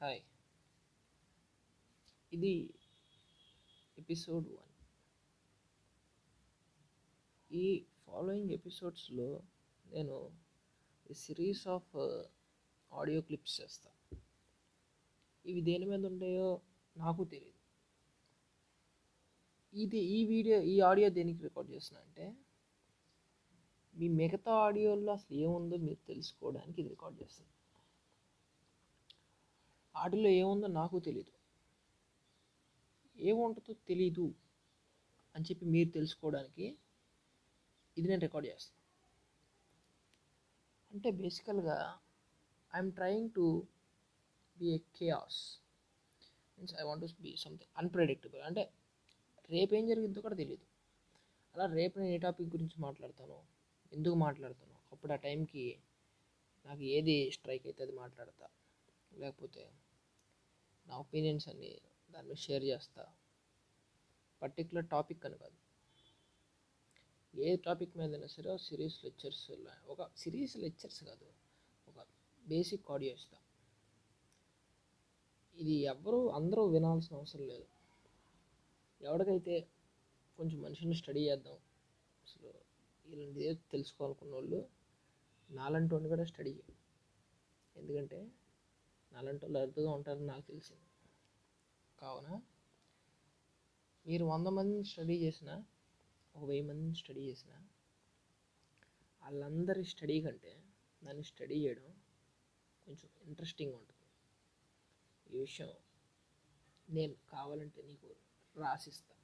Hi. ఇది episode one. ఈ following ఎపిసోడ్స్లో నేను సిరీస్ ఆఫ్ ఆడియో క్లిప్స్ చేస్తాను ఇవి దేని మీద ఉంటాయో నాకు తెలియదు ఇది ఈ వీడియో ఈ ఆడియో దేనికి రికార్డ్ చేస్తున్నా అంటే మీ మిగతా ఆడియోలో అసలు ఏముందో మీరు తెలుసుకోవడానికి ఇది రికార్డ్ చేస్తాను వాటిలో ఏముందో నాకు తెలీదు. ఏముంటుందో తెలీదు అని చెప్పి మీరు తెలుసుకోవడానికి ఇది నేను రికార్డ్ చేస్తాను అంటే బేసికల్గా I'm trying to be a chaos means I want be something unpredictable అంటే రేపు ఏం జరిగిందో కూడా తెలియదు అలా రేపు నేను ఏ టాపిక్ గురించి మాట్లాడతాను ఎందుకు మాట్లాడతాను అప్పుడు ఆ టైంకి నాకు ఏది స్ట్రైక్ అయితే అది మాట్లాడతా. లేకపోతే నా ఒపీనియన్స్ అన్ని దాని మీద షేర్ చేస్తా. పర్టికులర్ టాపిక్ అని కాదు. ఏ టాపిక్ మీదైనా సరే సిరీస్ లెక్చర్స్ ఒక సిరీస్ లెక్చర్స్ కాదు ఒక బేసిక్ ఆడియో ఇస్తా. ఇది ఎవరు అందరూ వినాల్సిన అవసరం లేదు. ఎవరికైతే కొంచెం మనిషిని స్టడీ చేద్దాం అసలు ఇలాంటిది తెలుసుకోవాలనుకున్న వాళ్ళు నాలంటి వాడిని కూడా స్టడీ చేయండి ఎందుకంటే నాలంటి వాళ్ళు అరుదుగా ఉంటారని నాకు తెలిసింది. కావున మీరు వంద మందిని స్టడీ చేసిన ఒక వెయ్యి మందిని స్టడీ చేసిన వాళ్ళందరి స్టడీ కంటే దాన్ని స్టడీ చేయడం కొంచెం ఇంట్రెస్టింగ్ ఉంటుంది. ఈ విషయం నేను కావాలంటే నీకు రాసిస్తా.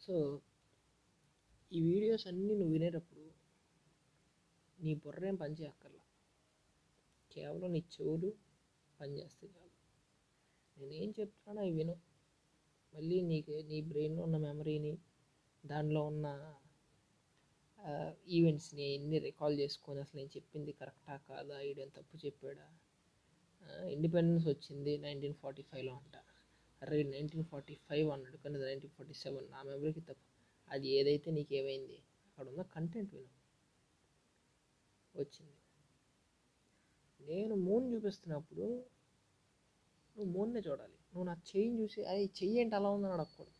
సో ఈ వీడియోస్ అన్నీ నువ్వు వినేటప్పుడు నీ బుర్ర ఏం పని కేవలం నీ చెవులు పనిచేస్తే చాలు. ఏం చెప్తున్నానో అవి విను. మళ్ళీ నీకు నీ బ్రెయిన్లో ఉన్న మెమరీని దానిలో ఉన్న ఈవెంట్స్ని ఎన్ని రికాల్ చేసుకొని అసలు నేను చెప్పింది కరెక్టా కాదా ఈడేం తప్పు చెప్పాడా? ఇండిపెండెన్స్ వచ్చింది నైన్టీన్ ఫార్టీ ఫైవ్లో అంట. అరే నైన్టీన్ ఫార్టీ ఫైవ్ అన్నాడు కానీ నైన్టీన్ ఫార్టీ సెవెన్. నా మెమరీకి తప్పు. అది ఏదైతే నీకు ఏమైంది అక్కడ ఉన్న కంటెంట్ విను. వచ్చింది. నేను మూన్ చూపిస్తున్నప్పుడు నువ్వు మూన్నే చూడాలి. నువ్వు నా చెయ్యిని చూసి అది చెయ్యి ఏంటి అలా ఉందని అడగకూడదు.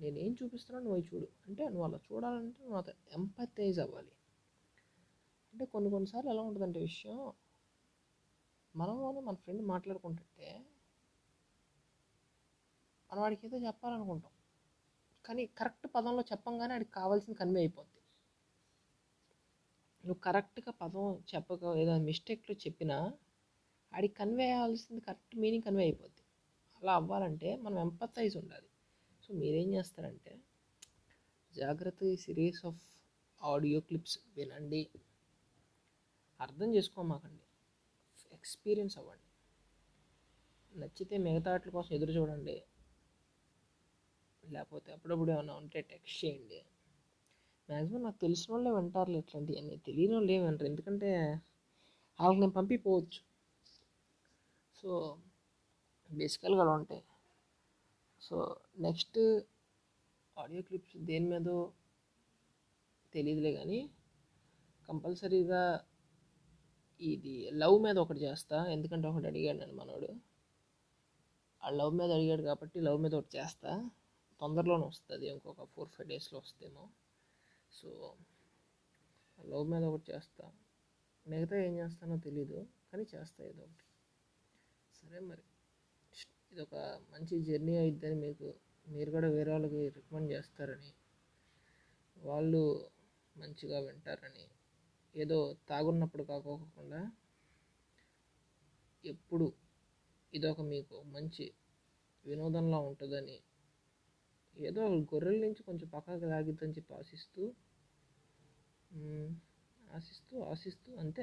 నేను ఏం చూపిస్తున్నా నువ్వు చూడు. అంటే నువ్వు అలా చూడాలంటే నువ్వు అతను ఎంపతైజ్ అవ్వాలి. అంటే కొన్ని కొన్నిసార్లు ఎలా ఉంటుందంటే విషయం మనం మన ఫ్రెండ్ మాట్లాడుకుంటుంటే మనం వాడికి ఏదో చెప్పాలనుకుంటాం. కానీ కరెక్ట్ పదంలో చెప్పంగానే వాడికి కావాల్సింది కన్వే అయిపోద్ది. నువ్వు కరెక్ట్గా పదం చెప్పక ఏదైనా మిస్టేక్లో చెప్పినా ఆడికి కన్వే అవ్వాల్సింది కరెక్ట్ మీనింగ్ కన్వే అయిపోద్ది. అలా అవ్వాలంటే మనం ఎంపతైజ్ ఉండాలి. సో మీరేం చేస్తారంటే జాగ్రత్త ఈ సిరీస్ ఆఫ్ ఆడియో క్లిప్స్ వినండి. అర్థం చేసుకోమాకండి. ఎక్స్పీరియన్స్ అవ్వండి. నచ్చితే మిగతా వాటి కోసం ఎదురు చూడండి. లేకపోతే అప్పుడప్పుడు ఏమైనా ఉంటే టెక్స్ట్ చేయండి. మ్యాక్సిమం నాకు తెలిసిన వాళ్ళే వింటారు ఇట్లాంటివన్నీ తెలియని వాళ్ళు ఏమి ఎందుకంటే వాళ్ళకి నేను పంపిపోవచ్చు. సో బేసికల్గా అలా ఉంటాయి. సో నెక్స్ట్ ఆడియో క్లిప్స్ దేని మీదో తెలియదులే కానీ కంపల్సరీగా ఇది లవ్ మీద ఒకటి చేస్తా. ఎందుకంటే ఒకటి అడిగాడు నన్ను మనోడు. ఆ లవ్ మీద అడిగాడు కాబట్టి లవ్ మీద ఒకటి చేస్తా. తొందరలోనే వస్తుంది. ఇంకొక ఫోర్ ఫైవ్ డేస్లో వస్తేమో. సో లవ్ మీద ఒకటి చేస్తా. మిగతా ఏం చేస్తానో తెలీదు కానీ చేస్తా ఏదో ఒకటి. సరే మరి. ఇది ఒక మంచి జర్నీ అయిద్దని మీకు మీరు కూడా వేరే వాళ్ళకి రికమెండ్ చేస్తారని వాళ్ళు మంచిగా వింటారని ఏదో తాగున్నప్పుడు కాకోకుండా ఎప్పుడు ఇదొక మీకు మంచి వినోదంలా ఉంటుందని ఏదో గొర్రెల నుంచి కొంచెం పక్కకు లాగిద్దని చెప్పి ఆశిస్తూ ఆశిస్తూ ఆశిస్తూ అంతే.